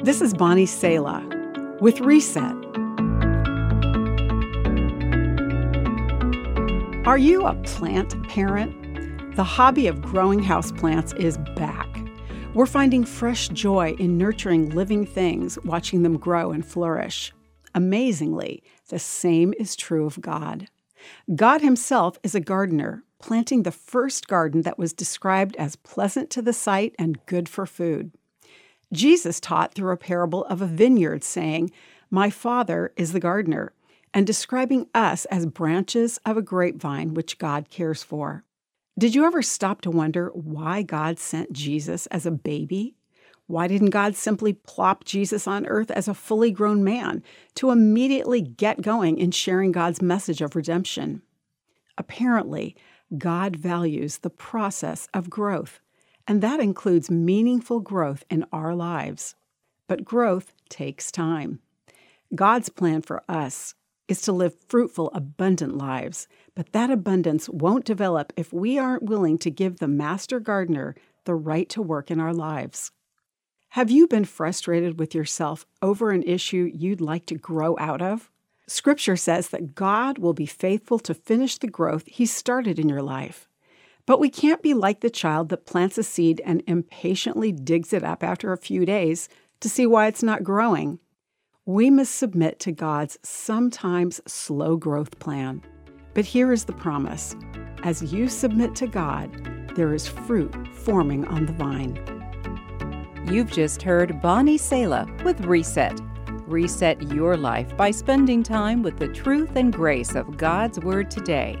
This is Bonnie Sala with Reset. Are you a plant parent? The hobby of growing houseplants is back. We're finding fresh joy in nurturing living things, watching them grow and flourish. Amazingly, the same is true of God. God Himself is a gardener, planting the first garden that was described as pleasant to the sight and good for food. Jesus taught through a parable of a vineyard, saying, My Father is the gardener, and describing us as branches of a grapevine which God cares for. Did you ever stop to wonder why God sent Jesus as a baby? Why didn't God simply plop Jesus on earth as a fully grown man to immediately get going in sharing God's message of redemption? Apparently, God values the process of growth and that includes meaningful growth in our lives. But growth takes time. God's plan for us is to live fruitful, abundant lives, but that abundance won't develop if we aren't willing to give the master gardener the right to work in our lives. Have you been frustrated with yourself over an issue you'd like to grow out of? Scripture says that God will be faithful to finish the growth He started in your life. But we can't be like the child that plants a seed and impatiently digs it up after a few days to see why it's not growing. We must submit to God's sometimes slow growth plan. But here is the promise as you submit to God, there is fruit forming on the vine. You've just heard Bonnie Sala with Reset. Reset your life by spending time with the truth and grace of God's Word today.